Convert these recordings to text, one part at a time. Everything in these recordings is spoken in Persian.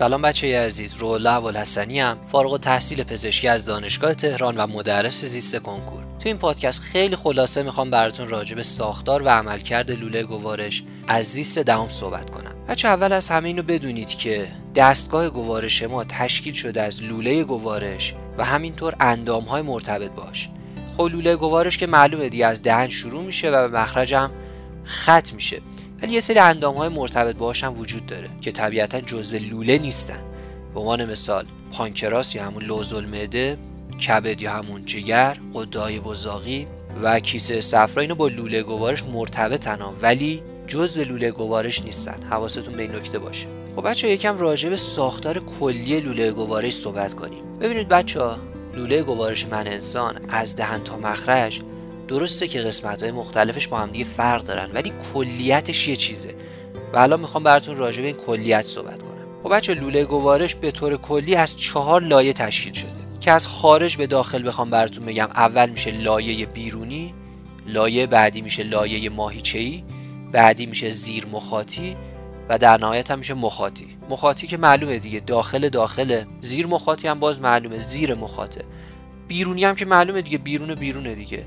سلام بچه عزیز رولا ابوالحسنی ام فارغ التحصیل پزشکی از دانشگاه تهران و مدرس زیست کنکور. تو این پادکست خیلی خلاصه می‌خوام براتون راجع به ساختار و عملکرد لوله گوارش از زیست دهم صحبت کنم. بچه اول از همه اینو بدونید که دستگاه گوارش ما تشکیل شده از لوله گوارش و همینطور اندام های مرتبط باش. خب لوله گوارش که معلومه دیگه از دهن شروع میشه و به مخرجم خط میشه. ولی یه سری اندام های مرتبط باهاش هم وجود داره که طبیعتا جزو لوله نیستن. به عنوان مثال پانکراس یا همون لوزول معده کبد یا همون جگر قدای بزاقی و کیسه صفرا اینو با لوله گوارش مرتبطن ولی جزو لوله گوارش نیستن. حواستون به این نکته باشه. خب بچه یکم راجع به ساختار کلی لوله گوارش صحبت کنیم. ببینید بچه لوله گوارش من انسان از دهن تا مخرج درسته که قسمت های مختلفش با هم دیگه فرق دارن ولی کلیتش یه چیزه. و الان می‌خوام براتون راجع به این کلیت صحبت کنم. خب بچه لوله گوارش به طور کلی از چهار لایه تشکیل شده. که از خارج به داخل بخوام براتون بگم اول میشه لایه بیرونی لایه بعدی میشه لایه ماهیچه‌ای بعدی میشه زیر مخاطی و در نهایت هم میشه مخاطی. مخاطی که معلومه دیگه داخل داخله. زیر مخاطی هم باز معلومه زیر مخاطه. بیرونی هم که معلومه دیگه بیرون بیرونه دیگه.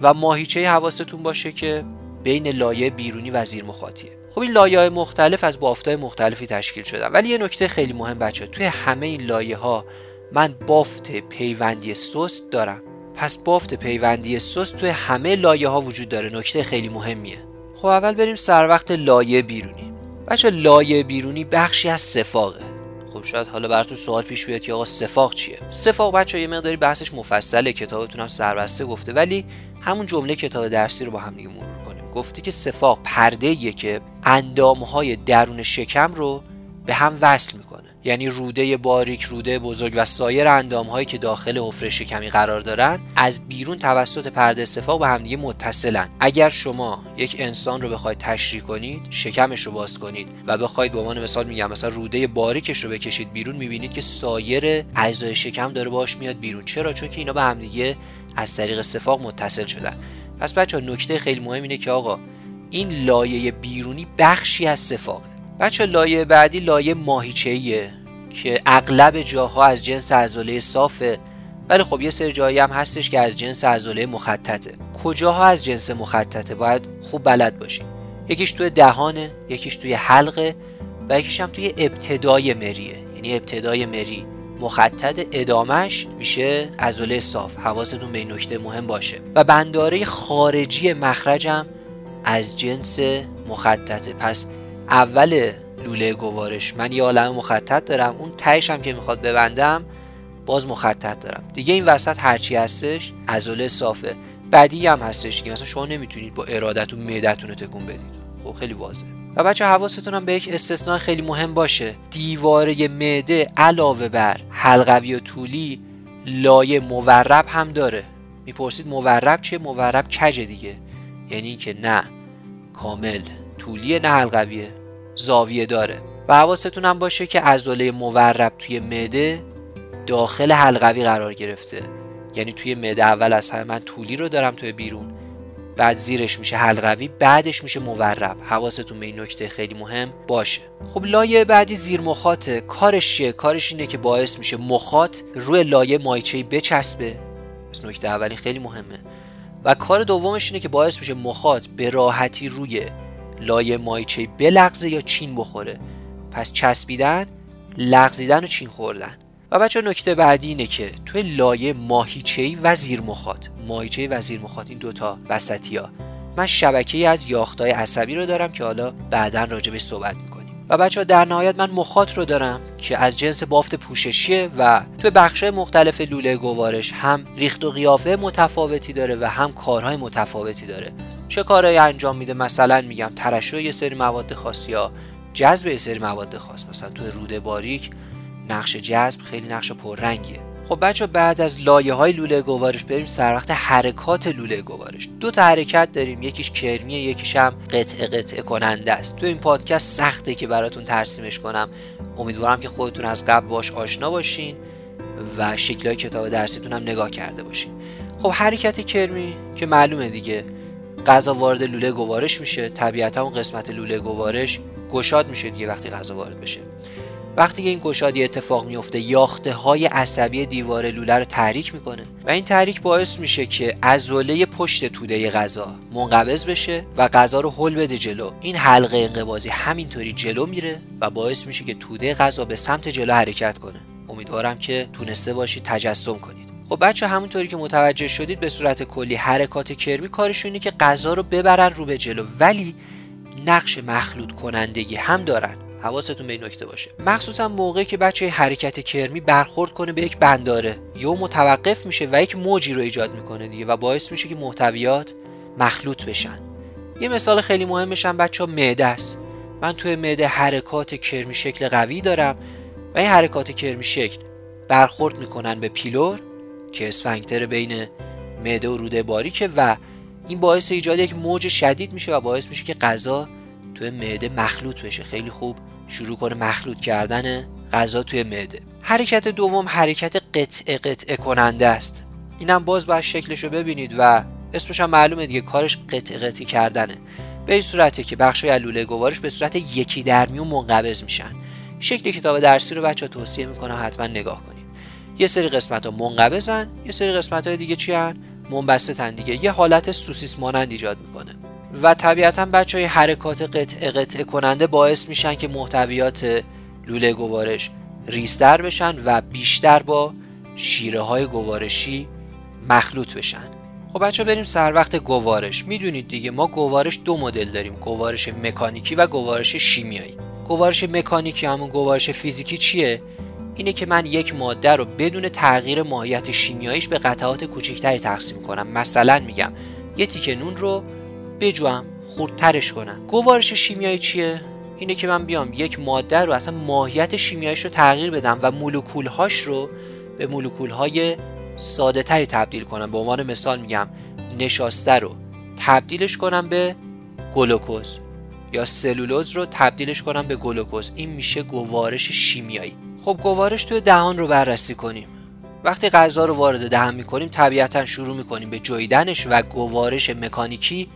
و ماهیچه حواستون باشه که بین لایه بیرونی و زیر مخاطیه. خب این لایه های مختلف از بافتای مختلفی تشکیل شدن. ولی یه نکته خیلی مهم بچه توی همه این لایه ها من بافت پیوندی سست دارم. پس بافت پیوندی سست توی همه لایه ها وجود داره. نکته خیلی مهمیه. خب اول بریم سر وقت لایه بیرونی. بچه لایه بیرونی بخشی از سفاقه. خب شاید حالا براتون سوال پیش بیاد که آقا سفاق چیه؟ سفاق بچه یه مقداری بحثش مفصله کتابتون هم سربسته گفته ولی همون جمله کتاب درسی رو با هم دیگه مرور کنیم. گفتی که سفاق پرده که اندام های درون شکم رو به هم وصل می‌کنه. یعنی روده باریک روده بزرگ و سایر اندام هایی که داخل حفره شکمی قرار دارن از بیرون توسط پرده سفاق به همدیگه متصلن. اگر شما یک انسان رو بخواید تشریح کنید شکمش رو باز کنید و بخواید به عنوان مثال میگم مثلا روده باریکش رو بکشید بیرون می‌بینید که سایر اجزای شکم داره باش میاد بیرون. چرا؟ چون که اینا به همدیگه از طریق سفاق متصل شدن. پس بچه نکته خیلی مهم اینه که آقا این لایه بیرونی بخشی از سفاقه بچه لایه بعدی لایه ماهیچه‌ایه که اغلب جاها از جنس عضله صافه. ولی خب یه سری جایی هم هستش که از جنس عضله مخططه. کجاها از جنس مخططه؟ باید خوب بلد باشید یکیش توی دهانه یکیش توی حلقه و یکیش هم توی ابتدای مریه. یعنی ابتدای مری مخطط ادامش میشه عضله صاف. حواستون به این نکته مهم باشه. و بنداره خارجی مخرجم از جنس مخططه. پس اول لوله گوارش. من یه عالم مخطط دارم. اون تهش هم که می‌خواد ببندم باز مخطط دارم. دیگه این وسط هرچی هستش عضله صافه. بعدی هم هستش که مثلا شما نمی‌تونید با ارادتون معدتون رو تکون بدید. خب خیلی واضحه. و بچه حواستون هم به یک استثناء خیلی مهم باشه. دیواره معده علاوه بر حلقوی و طولی لایه مورب هم داره. می‌پرسید مورب چیه؟ مورب کج دیگه؟ یعنی اینکه نه کامل. طولیه نه حلقویه زاویه داره. و حواستون هم باشه که عضله مورب توی معده داخل حلقوی قرار گرفته. یعنی توی معده اول از همه من طولی رو دارم توی بیرون بعد زیرش میشه حلقوی بعدش میشه مورب. حواستون به این نکته خیلی مهم باشه. خب لایه بعدی زیر مخاطه کارش چیه؟ کارش اینه که باعث میشه مخاط روی لایه مایچهی بچسبه. پس نکته اولی خیلی مهمه. و کار دومش اینه که باعث میشه مخاط به راحتی روی لایه مایچه بلغزه یا چین بخوره. پس چسبیدن لغزیدن و چین خوردن. و بچه نکته بعدی اینه که توی لایه ماهیچهی و زیر مخاط. ماهیچهی و زیر مخاط این دوتا وسطی ها من شبکه از یاختای عصبی رو دارم که حالا بعدا راجبش صحبت می‌کنیم. و بچه در نهایت من مخاط رو دارم که از جنس بافت پوششیه و توی بخش مختلف لوله گوارش هم ریخت و قیافه متفاوتی داره و هم کارهای متفاوتی داره. چه کارهایی انجام میده؟ مثلا میگم ترشح یه سری مواد خاص یا جذب یه سری مواد خاص. مثلا توی روده باریک نقش جذب خیلی نقش پررنگیه. خب بچه بعد از لایه های لوله گوارش بریم سر وقت حرکات لوله گوارش. دو تا حرکت داریم. یکیش کرمیه یکیش هم قطعه قطعه کننده است. تو این پادکست سخته که براتون ترسیمش کنم. امیدوارم که خودتون از قبل باش آشنا باشین و شکلهای کتاب درسیتون هم نگاه کرده باشین. خب حرکت کرمی که معلومه دیگه. غذا وارد لوله گوارش میشه. طبیعتا اون قسمت لوله گوارش گشاد میشه دیگه وقتی غذا وارد بشه. وقتی این گشادی اتفاق میفته یاخته های عصبی دیوار لوله رو تحریک می‌کنه. و این تحریک باعث میشه که عضله پشت توده غذا منقبض بشه و غذا رو هل بده جلو. این حلقه انقباضی همینطوری جلو میره و باعث میشه که توده غذا به سمت جلو حرکت کنه. امیدوارم که تونسته باشید تجسم کنید خب بچه همونطوری که متوجه شدید به صورت کلی حرکات کرمی کارشون اینه که غذا رو ببرن رو به جلو ولی نقش مخلوط کنندگی هم دارن. حواستون به این نکته باشه. مخصوصا موقعی که بچه حرکت کرمی برخورد کنه به یک بنداره. یا متوقف میشه و یک موجی رو ایجاد می‌کنه دیگه و باعث میشه که محتویات مخلوط بشن. یه مثال خیلی مهمش هم بچه ها معده است. من توی معده حرکات کرمی شکل قوی دارم و این حرکات کرمی شکل برخورد می‌کنن به پیلور. که اسفنکتر بین معده و روده باریکه و این باعث ایجاد یک موج شدید میشه و باعث میشه که غذا توی معده مخلوط بشه. خیلی خوب شروع کنه مخلوط کردن غذا توی معده. حرکت دوم حرکت قطعه قطعه کننده است. اینم باز باید شکلش رو ببینید و اسمش هم معلومه دیگه کارش قطعه قطعی کردنه. به این صورته که بخش لوله گوارش به صورت یکی درمی و منقبض میشن. شکل کتاب درسی رو بچه توصیه می‌کنه حتما نگاه کنید. یه سری قسمت ها منقبضن یه سری قسمت های دیگه چی هن؟ منبسط تن دیگه. یه حالت سوسیس مانند ایجاد می‌کنه. و طبیعتا بچه های حرکات قطعه قطعه کننده باعث میشن که محتویات لوله گوارش ریستر بشن و بیشتر با شیره های گوارشی مخلوط بشن. خب بچه بریم سر وقت گوارش. می‌دونید دیگه ما گوارش دو مدل داریم گوارش مکانیکی و گوارش شیمیایی. گوارش مکانیکی همون گوارش فیزیکی چیه؟ اینه که من یک ماده رو بدون تغییر ماهیت شیمیاییش به قطعات کوچکتری تقسیم کنم. مثلا میگم یه تیکه نون رو بجوام خردترش کنم. گوارش شیمیایی چیه؟ اینه که من بیام یک ماده رو اصلا ماهیت شیمیاییش رو تغییر بدم و مولکول هاش رو به مولکول های ساده تری تبدیل کنم. به عنوان مثال میگم نشاسته رو تبدیلش کنم به گلوکوز یا سلولوز رو تبدیلش کنم به گلوکوز. این میشه گوارش شیمیایی. خب گوارش توی دهان رو بررسی کنیم. وقتی غذا رو وارد دهان می‌کنیم طبیعتا شروع می‌کنیم به جویدنش و گوارش مکانیکی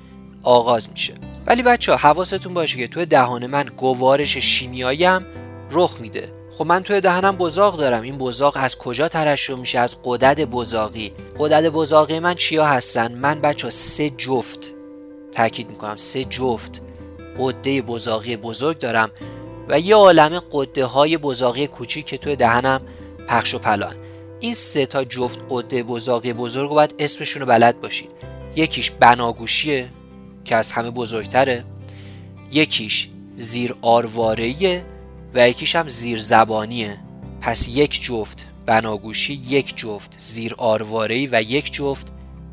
آغاز میشه. ولی بچه ها حواستون باشه که توی دهان من گوارش شیمیایی هم رخ میده. خب من توی دهنم بزاق دارم. این بزاق از کجا ترشح میشه؟ از قدرت بزاقی. قدرت بزاقی من چیا هستن؟ من بچه سه جفت تاکید می‌کنم. سه جفت قده بزاقی بزرگ دارم. و یه عالم قده های بزاقی کوچیک که توی دهنم پخش و پلان. این سه تا جفت قده بزاقی بزرگ رو باید اسمشون رو بلد باشید. یکیش بناگوشیه که از همه بزرگتره. یکیش زیر آروارهیه و یکیش هم زیر زبانیه. پس یک جفت بناگوشی یک جفت زیر آروارهی و یک جفت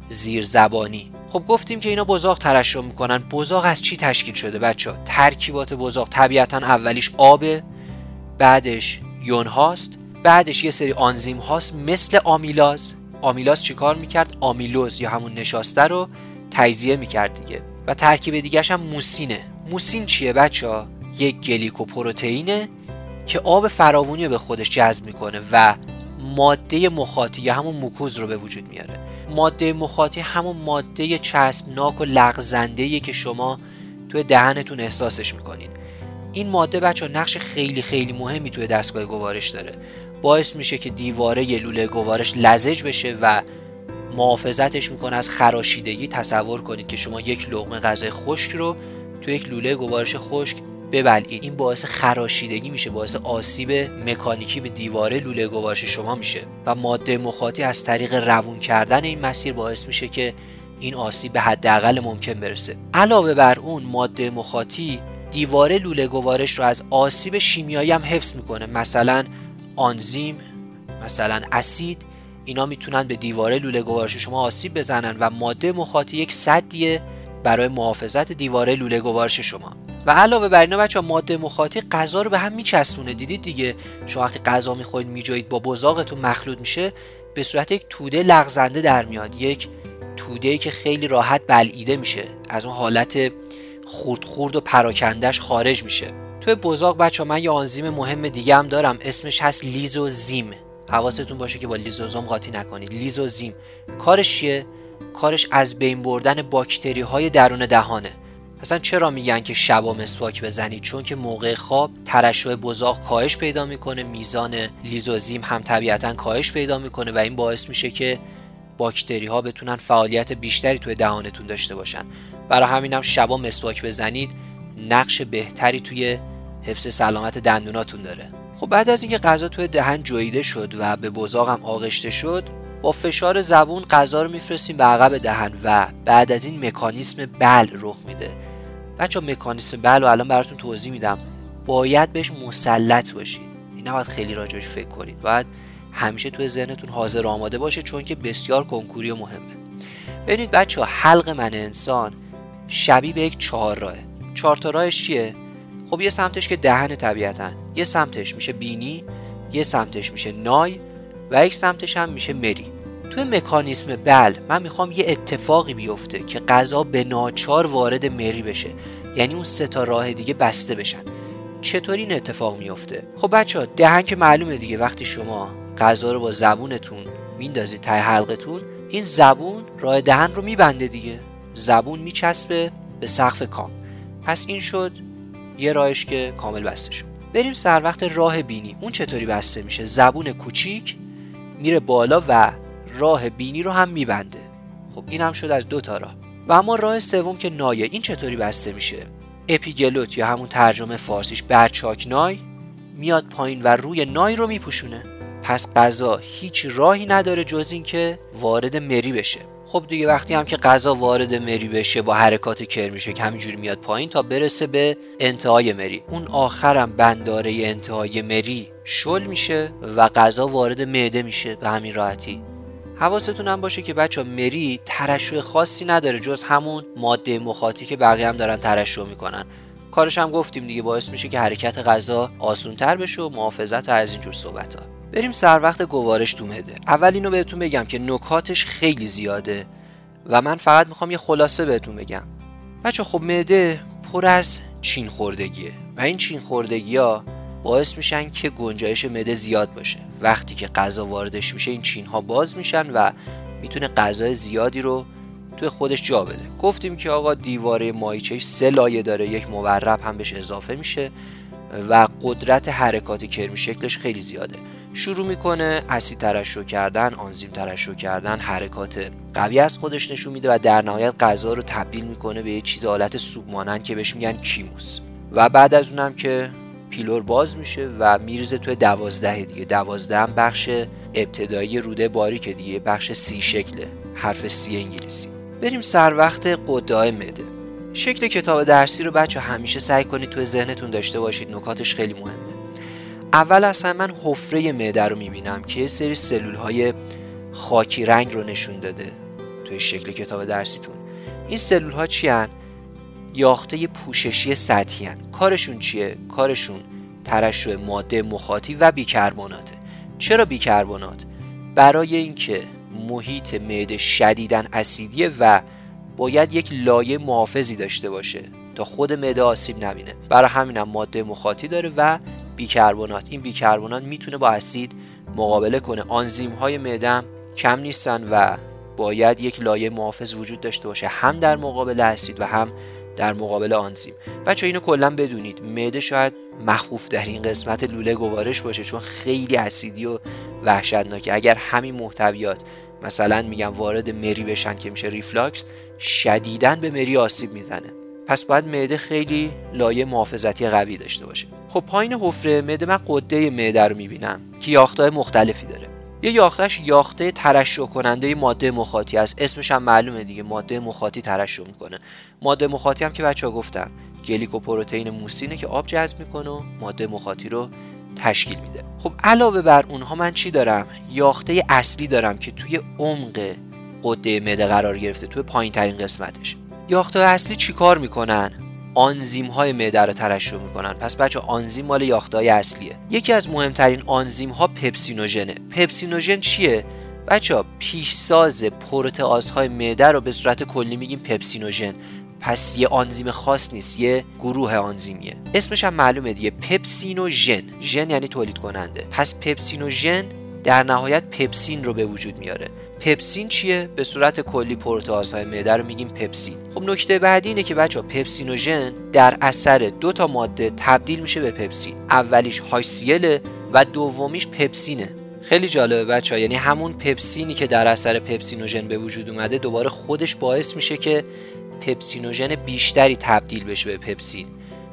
زیر زبانی. خب گفتیم که اینا بزاق ترشح می‌کنن. بزاق از چی تشکیل شده بچه ها ترکیبات بزاق. طبیعتا اولیش آبه بعدش یون هاست بعدش یه سری آنزیم هاست مثل آمیلاز. آمیلاز چیکار می‌کرد؟ آمیلوز یا همون نشاسته رو تجزیه می‌کرد دیگه. و ترکیب دیگهش هم موسینه. موسین چیه بچه ها؟ یک گلیکوپروتئینه که آب فراوونی رو به خودش جذب می‌کنه و ماده مخاطی یا همون موکوز رو به وجود میاره. ماده مخاطی همون ماده چسبناک و لغزنده که شما توی دهنتون احساسش می‌کنید. این ماده بچه نقش خیلی خیلی مهمی توی دستگاه گوارش داره. باعث میشه که دیواره ی لوله گوارش لزج بشه و محافظتش می‌کنه از خراشیدگی تصور کنید که شما یک لغمه غذای خشک رو تو یک لوله گوارش خشک ببلعید این باعث خراشیدگی میشه باعث آسیب مکانیکی به دیواره لوله گوارش شما میشه و ماده مخاطی از طریق روون کردن این مسیر باعث میشه که این آسیب به حداقل ممکن برسه. علاوه بر اون ماده مخاطی دیواره لوله گوارش رو از آسیب شیمیایی هم حفظ می‌کنه. مثلا آنزیم مثلا اسید اینا می‌تونن به دیواره لوله گوارش شما آسیب بزنن و ماده مخاطی یک صدیه برای محافظت دیواره لوله گوارش شما. و علاوه بر اینا بچه ماده مخاطی غذا رو به هم میچسبونه. دیدید دیگه؟ شما وقتی غذا می‌خورید میجایید با بزاقتون مخلوط میشه به صورت یک توده لغزنده در میاد. یک توده که خیلی راحت بلعیده میشه. از اون حالت خورد خورد و پراکندش خارج میشه. توی بزاق بچه من یه آنزیم مهم دیگه هم دارم. اسمش هست لیزوزیم. حواستون باشه که با لیزوزوم قاطی نکنید. لیزوزیم. کارش چیه؟ کارش از بین بردن باکتری های درون دهانه. مثلا چرا میگن که شبا مسواک بزنید چون که موقع خواب ترشح بزاق کاهش پیدا می‌کنه میزان لیزوزیم هم طبیعتا کاهش پیدا می‌کنه و این باعث میشه که باکتری ها بتونن فعالیت بیشتری توی دهانتون داشته باشن. برای همینم هم شبا مسواک بزنید نقش بهتری توی حفظ سلامت دندوناتون داره. خب بعد از اینکه غذا توی دهن جویده شد و به بزاقم آغشته شد با فشار زبون غذا رو میفرستیم به عقب دهن و بعد از این مکانیسم بل رخ میده. بچه مکانیسم بل رو الان براتون توضیح میدم. باید بهش مسلط باشید. این نباید خیلی راجعش فکر کنید. باید همیشه توی ذهنتون حاضر آماده باشه چون که بسیار کنکوری و مهمه. ببینید بچه ها حلق من انسان شبیه به یک چهار راه چهار تا راهش چیه؟ خب یه سمتش که دهن طبیعتا یه سمتش میشه بینی یه سمتش میشه نای و یک سمتش هم میشه مری. توی مکانیسم بل من می‌خوام یه اتفاقی بیفته که غذا به ناچار وارد مری بشه. یعنی اون سه تا راه دیگه بسته بشن. چطوری این اتفاق میفته؟ خب بچه دهن که معلومه دیگه. وقتی شما غذا رو با زبونتون میندازید تای حلقتون این زبون راه دهن رو میبنده دیگه. زبون میچسبه به سقف کام. پس این شد یه راهش که کامل بسته شد. بریم سر وقت راه بینی. اون چطوری بسته میشه؟ زبون کوچیک میره بالا و راه بینی رو هم میبنده. خب این هم شد از دو تا راه. و اما راه سوم که نایه این چطوری بسته میشه؟ اپیگلوت یا همون ترجمه فارسیش برچاک نای میاد پایین و روی نای رو میپوشونه. پس غذا هیچ راهی نداره جز اینکه وارد مری بشه. خب دیگه وقتی هم که غذا وارد مری بشه با حرکات کرمیشه که همینجوری میاد پایین تا برسه به انتهای مری. اون آخرم بنداره انتهای مری شل میشه و غذا وارد معده میشه به همین راحتی. حواستون هم باشه که بچه مری ترشح خاصی نداره جز همون ماده مخاطی که بقیه هم دارن ترشح می‌کنن. کارش هم گفتیم دیگه باعث میشه که حرکت غذا آسونتر بشه و محافظت از اینجور صحبت ها بریم سر وقت گوارش تو مده اول اینو بهتون بگم که نکاتش خیلی زیاده و من فقط می‌خوام یه خلاصه بهتون بگم. بچه خب معده پر از چین خوردگیه و این چین خوردگی ها باعث میشن که گنجایش معده زیاد باشه. وقتی که غذا واردش میشه این چین ها باز میشن و می‌تونه غذای زیادی رو توی خودش جا بده. گفتیم که آقا دیواره مایچهش سه لایه داره یک مورب هم بهش اضافه میشه و قدرت حرکات کرمی شکلش خیلی زیاده. شروع می‌کنه اسید ترشح کردن آنزیم ترشح کردن حرکات قوی از خودش نشون میده و در نهایت غذا رو تبدیل می‌کنه به یه چیز حالت سوپ مانند که بهش میگن کیموس. و بعد از اونم که پیلور باز میشه و میرزه توی دوازده دیگه. دوازده هم بخش ابتدایی روده باریک دیگه بخش سی شکله. حرف سی انگلیسی. بریم سر وقت قدای مده شکل کتاب درسی رو بچه همیشه سعی کنید توی ذهنتون داشته باشید نکاتش خیلی مهمه. اول اصلا من حفره معده رو می‌بینم که سری سلول های خاکی رنگ رو نشون داده توی شکل کتاب درسیتون. این سلول ها چی هن؟ یاخته پوششی سطحی هن. کارشون چیه؟ کارشون ترشح ماده مخاطی و بیکربناته چرا بیکربنات؟ برای اینکه محیط معده شدیدن اسیدیه و باید یک لایه محافظی داشته باشه تا خود معده آسیب نبینه برای همینم ماده مخاطی داره و بیکربنات این بیکربنات می‌تونه با اسید مقابله کنه آنزیم های معده کم نیستن و باید یک لایه محافظ وجود داشته باشه هم در مقابل اسید و هم در مقابل آنزیم بچه اینو کلا بدونید. معده شاید مخوف در این قسمت لوله گوارش باشه چون خیلی اسیدی و وحشتناکه. اگر همین محتویات مثلا میگم وارد مری بشن که میشه ریفلاکس شدیدن به مری آسیب می‌زنه. پس باید معده خیلی لایه محافظتی قوی داشته باشه. خب پایین حفره معده من غده معده رو می‌بینم. که یاخته مختلفی داره. یه یاختش یاخته ترشح کننده ماده مخاطی است. اسمش هم معلومه دیگه ماده مخاطی ترشح می‌کنه. ماده مخاطی هم که بچه ها گفتم گلیکوپروتئین موسینه که آب جذب می‌کنه و ماده مخاطی رو تشکیل میده. خب علاوه بر اونها من چی دارم؟ یاخته اصلی دارم که توی عمق قده معده قرار گرفته توی پایین ترین قسمتش. یاخته اصلی چیکار می‌کنن؟ آنزیم های معده رو ترشح می‌کنن. پس بچه آنزیم مال یاخته های اصلیه. یکی از مهمترین آنزیم ها پپسینوژنه. پپسینوژن چیه؟ بچه پیشساز های معده رو به صورت کلی میگیم پپسینوژن. پس یه آنزیم خاص نیست یه گروه آنزیمیه. اسمش هم معلومه دیگه پپسینوژن. ژن یعنی تولید کننده. پس پپسینوژن در نهایت پپسین رو به وجود میاره. پپسین چیه؟ به صورت کلی های معده رو میگیم پپسین. خب نکته بعدی اینه که بچه پپسینوژن در اثر دو تا ماده تبدیل میشه به پپسین. اولیش HCl ه و دومیش پپسینه خیلی جالبه بچه ها یعنی همون پپسینی که در اثر پپسینوژن به وجود اومده دوباره خودش باعث میشه که پپسینوژن بیشتری تبدیل بشه به پپسین.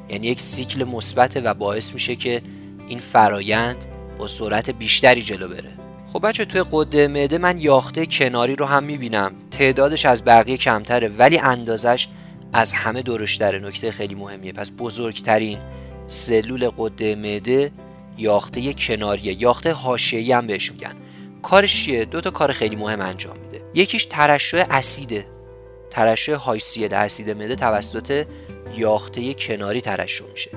یعنی یک سیکل مثبت و باعث میشه که این فرایند با سرعت بیشتری جلو بره. خب بچه توی قده معده من یاخته کناری رو هم می‌بینم. تعدادش از بقیه کمتره ولی اندازش از همه درشتره. نکته خیلی مهمیه. پس بزرگترین سلول قده معده یاخته کناریه. یاخته حاشیه‌ای هم بهش میگن. کارش چیه؟ دو تا کار خیلی مهم انجام میده. یکیش ترشح اسیده. ترشح هایسیل اسید معده توسط یاخته کناری ترشح میشه.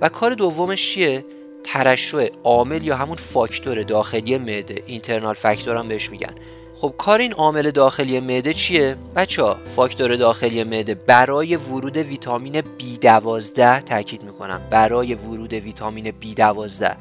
و کار دومش چیه؟ ترشح عامل یا همون فاکتور داخلی معده اینترنال فاکتور هم بهش میگن. خب کار این عامل داخلی معده چیه؟ بچه ها فاکتور داخلی معده برای ورود ویتامین B12 تاکید می‌کنم. برای ورود ویتامین B12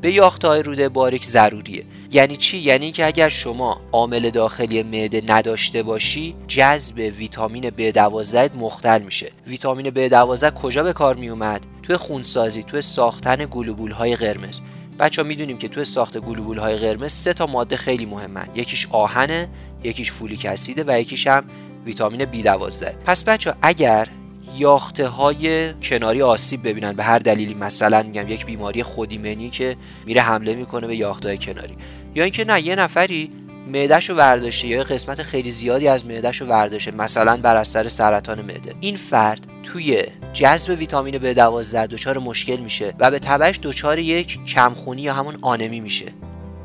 به یاخته های روده باریک ضروریه. یعنی چی؟ یعنی که اگر شما عامل داخلی معده نداشته باشی جذب ویتامین B12 مختل میشه. ویتامین B12 کجا به کار میومد توی خونسازی توی ساختن گلوبول های قرمز. بچه ها می‌دونیم که توی ساخت گلوبول های قرمز سه تا ماده خیلی مهمن. یکیش آهنه یکیش فولیک اسیده و یکیش هم ویتامین B12 پس بچه اگر یاخته های کناری آسیب ببینن به هر دلیلی مثلا میگم یک بیماری خودیمنی که میره حمله می‌کنه به یاخته های کناری یا اینکه نه یه نفری معدهش رو ورداشته یا قسمت خیلی زیادی از معدهش رو ورداشته مثلا بر اثر سرطان معده. این فرد توی جذب ویتامین B12 دچار مشکل میشه و به تبعش دچار یک کمخونی یا همون آنمی میشه.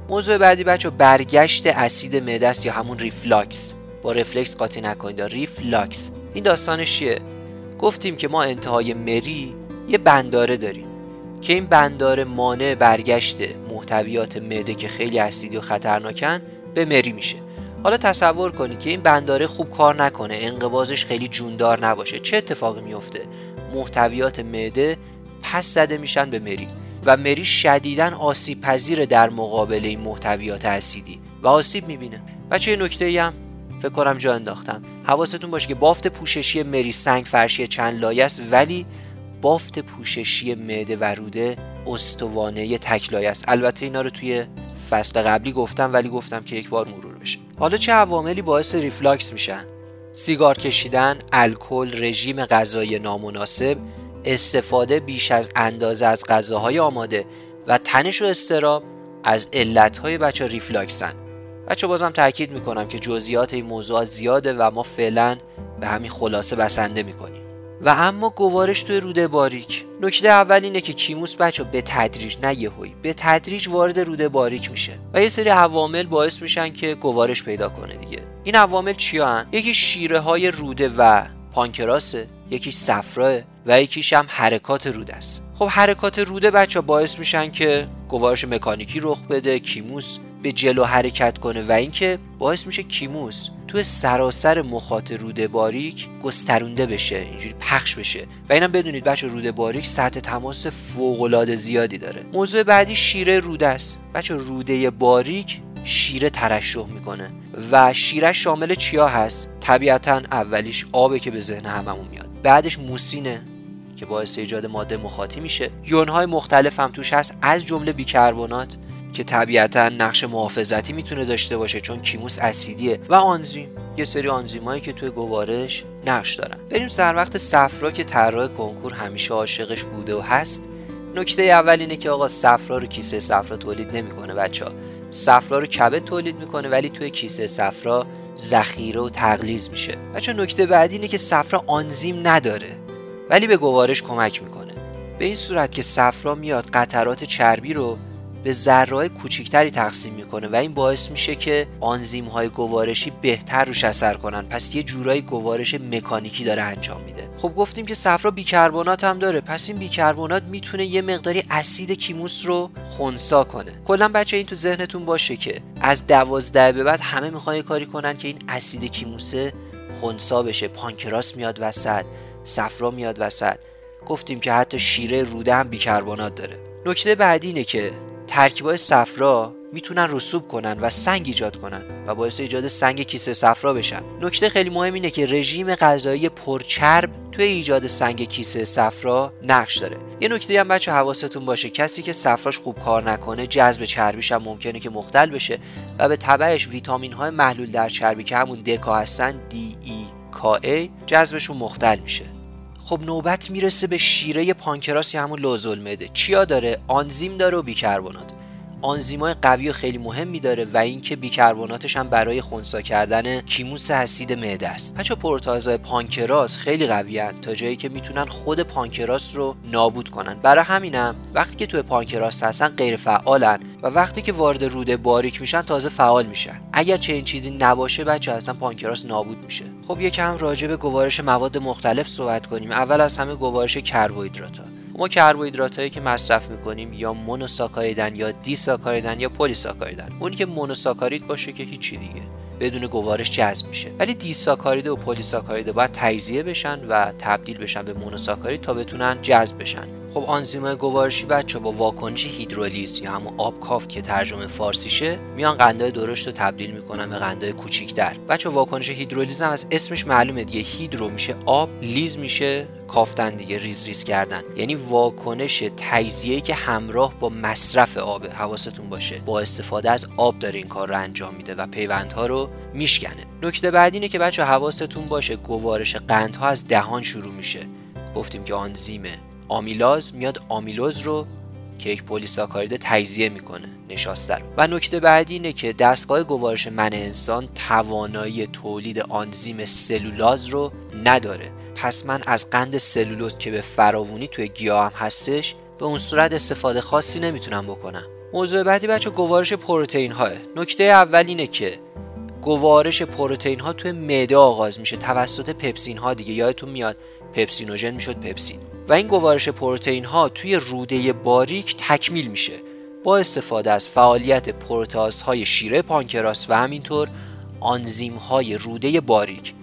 موضوع بعدی بچه برگشت اسید معده است یا همون ریفلاکس. با رفلکس قاطی نکنید. ریفلاکس. این داستانش چیه؟ گفتیم که ما انتهای مری یه بنداره داریم که این بنداره مانع برگشت محتویات معده که خیلی اسیدی و خطرناکن به مری میشه. حالا تصور کنید که این بنداره خوب کار نکنه انقبازش خیلی جوندار نباشه. چه اتفاقی میفته؟ محتویات معده پس زده میشن به مری و مری شدیدا آسیب پذیر در مقابل این محتویات اسیدی و آسیب می‌بینه. بچه نکته هم؟ فکر کنم جا انداختم. حواستون باشه که بافت پوششی مری سنگ فرشی چند لایه است ولی بافت پوششی معده و روده استوانه تک لایه است. البته اینا رو توی فصل قبلی گفتم ولی گفتم که یک بار مرور بشه. حالا چه عواملی باعث ریفلاکس میشن؟ سیگار کشیدن الکل رژیم غذایی نامناسب استفاده بیش از اندازه از غذاهای آماده و تنش و اضطراب از علتهای بچه ریفلاکسن. بچه بازم تاکید می‌کنم که جزئیات این موضوعات زیاده و ما فعلا به همین خلاصه بسنده می‌کنیم. و اما گوارش توی روده باریک. نکته اول اینه که کیموس بچه به تدریج نه یهویی به تدریج وارد روده باریک میشه و یه سری عوامل باعث میشن که گوارش پیدا کنه دیگه. این عوامل چیا یکی شیره های روده و پانکراسه یکی صفرا و یکیش هم حرکات روده است. خب حرکات روده بچه باعث میشن که گوارش مکانیکی رخ بده کیموس به جلو حرکت کنه و اینکه باعث میشه کیموس تو سراسر مخاط روده باریک گسترونده بشه اینجوری پخش بشه. و اینم بدونید بچه روده باریک سطح تماس فوق زیادی داره. موضوع بعدی شیره روده است. بچه روده باریک شیره ترشح می‌کنه. و شیره شامل چیا هست؟ طبیعتا اولیش آبه که به ذهن هممون میاد. بعدش موسینه که باعث ایجاد ماده مخاطی میشه. یونهای مختلف هم توش هست از جمله بیکربنات. که طبیعتا نقش محافظتی می‌تونه داشته باشه چون کیموس اسیدیه و آنزیم. یه سری آنزیمایی که توی گوارش نقش دارن. بریم سر وقت صفرا که طراح کنکور همیشه عاشقش بوده و هست. نکته اول اینه که آقا صفرا رو کیسه صفرا تولید نمی‌کنه بچه ها. صفرا رو کبد تولید می‌کنه ولی توی کیسه صفرا ذخیره و تقلیز میشه. بچه نکته بعدی اینه که صفرا آنزیم نداره ولی به گوارش کمک می‌کنه. به این صورت که صفرا میاد قطرات چربی رو به ذره‌های کوچیکتری تقسیم می‌کنه و این باعث میشه که آنزیم های گوارشی بهتر روش اثر کنن. پس یه جورایی گوارش مکانیکی داره انجام میده. خب گفتیم که صفرا بیکربنات هم داره. پس این بیکربنات می‌تونه یه مقداری اسید کیموس رو خونسا کنه. کلا بچه این تو ذهنتون باشه که از دوازده به بعد همه می‌خوان کاری کنن که این اسید کیموسه خونسا بشه. پانکراس میاد وسط صفرا میاد وسط. گفتیم که حتی شیره روده هم بیکربنات داره. نکته بعدی اینه که ترکیبای صفرا می‌تونن رسوب کنن و سنگ ایجاد کنن و باعث ایجاد سنگ کیسه صفرا بشن. نکته خیلی مهم اینه که رژیم غذایی پرچرب توی ایجاد سنگ کیسه صفرا نقش داره. یه نکته هم بچه حواستون باشه کسی که صفراش خوب کار نکنه جذب چربیش هم ممکنه که مختل بشه و به تبعش ویتامین های محلول در چربی که همون دکا هستن D E K A جذبشون مختل میشه. خب نوبت می‌رسه به شیره پانکراس یا همون لوزالمعده چیا داره؟ آنزیم داره و بیکربنات آنزیمای قوی و خیلی مهمی داره و اینکه بیکربناتش هم برای خونسا کردن کیموس اسید معده است. بچه پروتازای پانکراس خیلی قوی تا جایی که می‌تونن خود پانکراس رو نابود کنن. برای همینم وقتی که توی پانکراس هستن غیر فعالن و وقتی که وارد روده باریک میشن تازه فعال میشن. اگر چنین چیزی نباشه بچه اصلا پانکراس نابود میشه. خب یکم راجع به گوارش مواد مختلف صحبت کنیم. اول از همه گوارش کربوهیدرات ما کربوهیدرات هایی که مصرف می‌کنیم یا مونوساکاریدن یا دیساکاریدن یا پلیساکاریدن. اونی که مونوساکارید باشه که هیچی دیگه. بدون گوارش جذب میشه. ولی دیساکارید و پلیساکارید باید تجزیه بشن و تبدیل بشن به مونوساکارید تا بتونن جذب بشن. خب آنزیمای گوارشی بچه با واکنش هیدرولیز یا همون آب کافت که ترجمه فارسیشه میان قندهای درشت رو تبدیل می‌کنن به قندهای کوچیکتر. بچه واکنش هیدرولیز هم از اسمش معلومه دیگه. هیدرو میشه آب لیز میشه کافتن دیگه ریز ریز کردن. یعنی واکنش تجزیه که همراه با مصرف آب حواستون باشه. با استفاده از آب داره این کار رو انجام میده و پیوندها رو میشکنه. نکته بعد اینه که بچه حواستون باشه گوارش قندها از دهان شروع میشه. گفتیم که آنزیم آمیلاز میاد آمیلوز رو که یک پلیساکارید تجزیه می‌کنه نشاسته رو. و نکته بعدی اینه که دستگاه گوارش من انسان توانایی تولید آنزیم سلولاز رو نداره. پس من از قند سلولوز که به فراوونی توی گیاه هم هستش به اون صورت استفاده خاصی نمی‌تونم بکنم. موضوع بعدی بچه گوارش پروتئین های نکته اول اینه که گوارش پروتئین ها توی معده آغاز میشه. توسط پپسین ها دیگه. یادتون میاد پپسینوژن می‌شد پپسین. و این گوارش پروتئین ها توی روده باریک تکمیل میشه. با استفاده از فعالیت پروتاز های شیره پانکراس و همینطور آنزیم های روده باریک.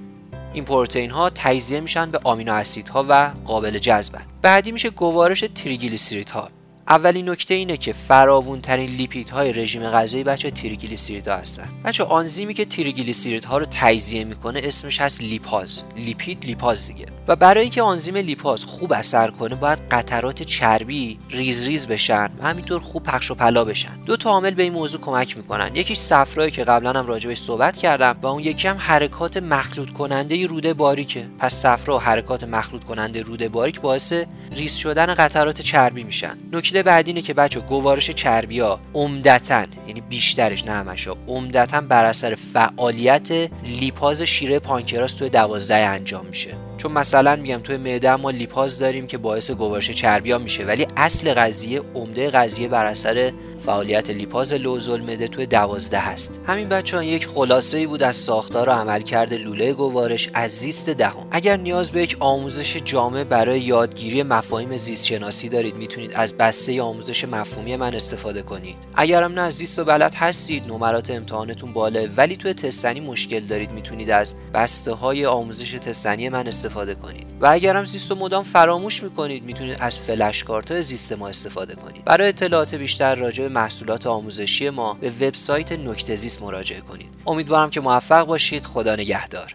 این پروتئین ها تجزیه میشن به آمینو اسیدها و قابل جذبن. بعدی میشه گوارش تریگلیسیریدها. اولین نکته اینه که فراوون ترین لیپید های رژیم غذایی بچه تریگلیسیرید ها هستن. بچه آنزیمی که تریگلیسیرید ها رو تجزیه می‌کنه اسمش هست لیپاز. لیپید لیپاز دیگه. و برای اینکه آنزیم لیپاز خوب اثر کنه باید قطرات چربی ریز ریز بشن و همینطور خوب پخش و پلا بشن. دو تا عامل به این موضوع کمک می‌کنن. یکیش صفرایی که قبلا هم راجبش صحبت کردم و اون یکی هم حرکات مخلوط کننده روده باریکه. پس صفرا و حرکات مخلوط کننده روده باریک باعث ریز شدن قطرات چربی میشن. نکته بعدی اینه که بچه گوارش چربی ها عمدتا یعنی بیشترش نه همشا عمدتا بر اثر فعالیت لیپاز شیره پانکراس توی دوازده انجام میشه. چون مثلا میگم توی معده ما لیپاز داریم که باعث گوارش چربی ها میشه ولی اصل قضیه عمده قضیه بر اثر فعالیت لیپاز لوزالمعده توی دوازده هست. همین بچه ها یک خلاصه ای بود از ساختار و عملکرد لوله گوارش از زیست دهم اگر نیاز به یک آموزش جامع برای یادگیری مفاهیم زیست شناسی دارید می‌تونید از بسته آموزش مفهومی من استفاده کنید. اگرم نه زیست و بلد هستید نمرات امتحانتون بالا ولی توی تستنی مشکل دارید می‌تونید از بسته های آموزش تستنی من استفاده کنید. و اگرم زیست و مدام فراموش می‌کنید می‌تونید از فلش کارت زیست ما استفاده کنید. برای اطلاعات بیشتر راجع محصولات آموزشی ما به وبسایت نکته زیست مراجعه کنید. امیدوارم که موفق باشید. خدا نگهدار.